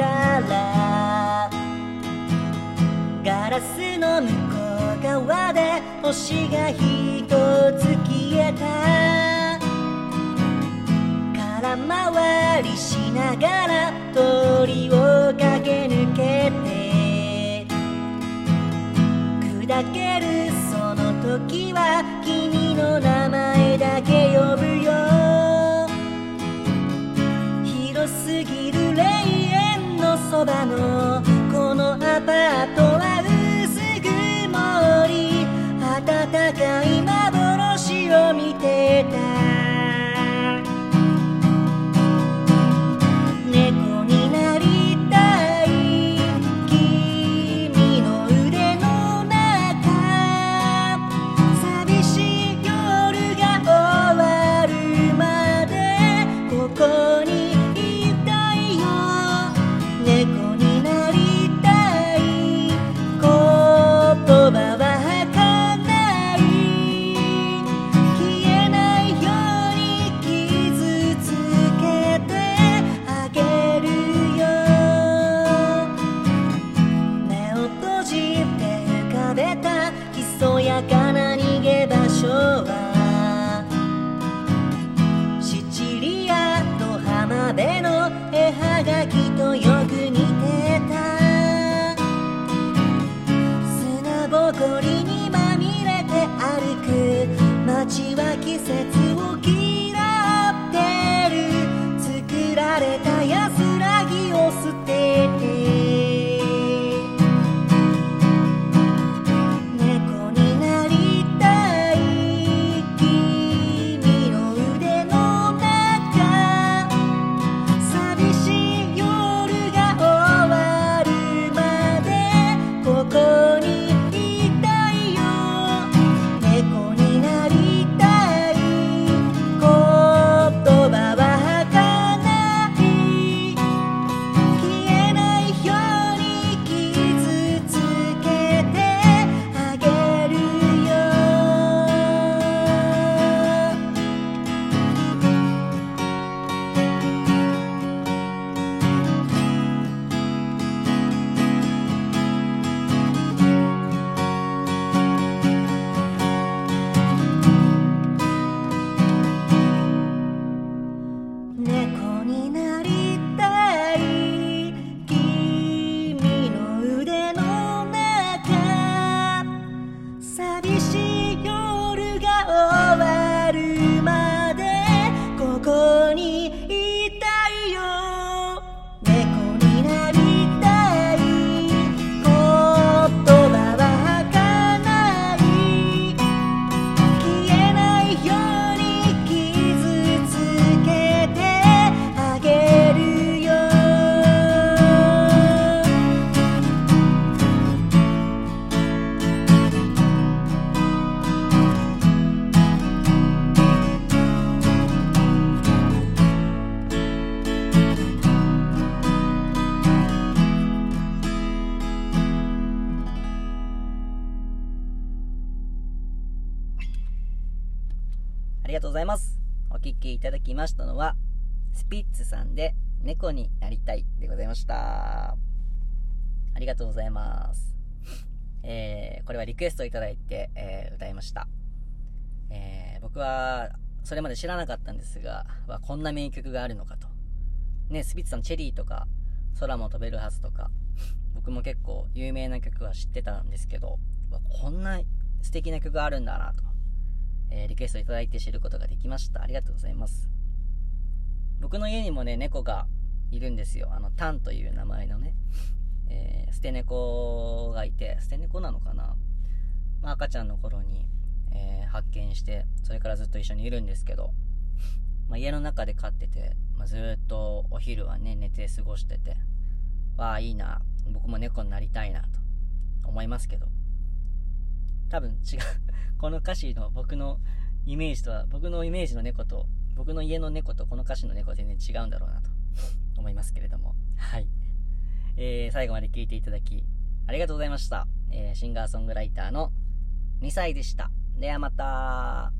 たらガラスの向こう側で星がひとつ消えた。空回りしながら砂ぼこりにまみれて歩く。街は季節を嫌りがとうございます。お聴きいただきましたのは、スピッツさんで猫になりたいでございました。ありがとうございます。えー、これはリクエストいただいて、えー歌いました。えー、僕は、それまで知らなかったんですが、わこんな名曲があるのかと。ね、スピッツさん、チェリーとか、空も飛べるはずとか、僕も結構有名な曲は知ってたんですけど、こんな素敵な曲があるんだなと。えーリクエストいただいて知ることができました。ありがとうございます。僕の家にもね、猫がいるんですよ。あの、タンという名前のね、えー捨て猫がいて、捨て猫なのかな？まあ、赤ちゃんの頃に、えー発見して、それからずっと一緒にいるんですけど、まあ、家の中で飼ってて、まあ、ずっとお昼はね、寝て過ごしてて、わあ、いいな。僕も猫になりたいな、と思いますけど、多分違う。この歌詞の僕のイメージとは、僕のイメージの猫と、僕の家の猫とこの歌詞の猫は全然違うんだろうなと思いますけれども。はい。えー、最後まで聴いていただき、ありがとうございました。えー、シンガーソングライターの2歳でした。ではまた。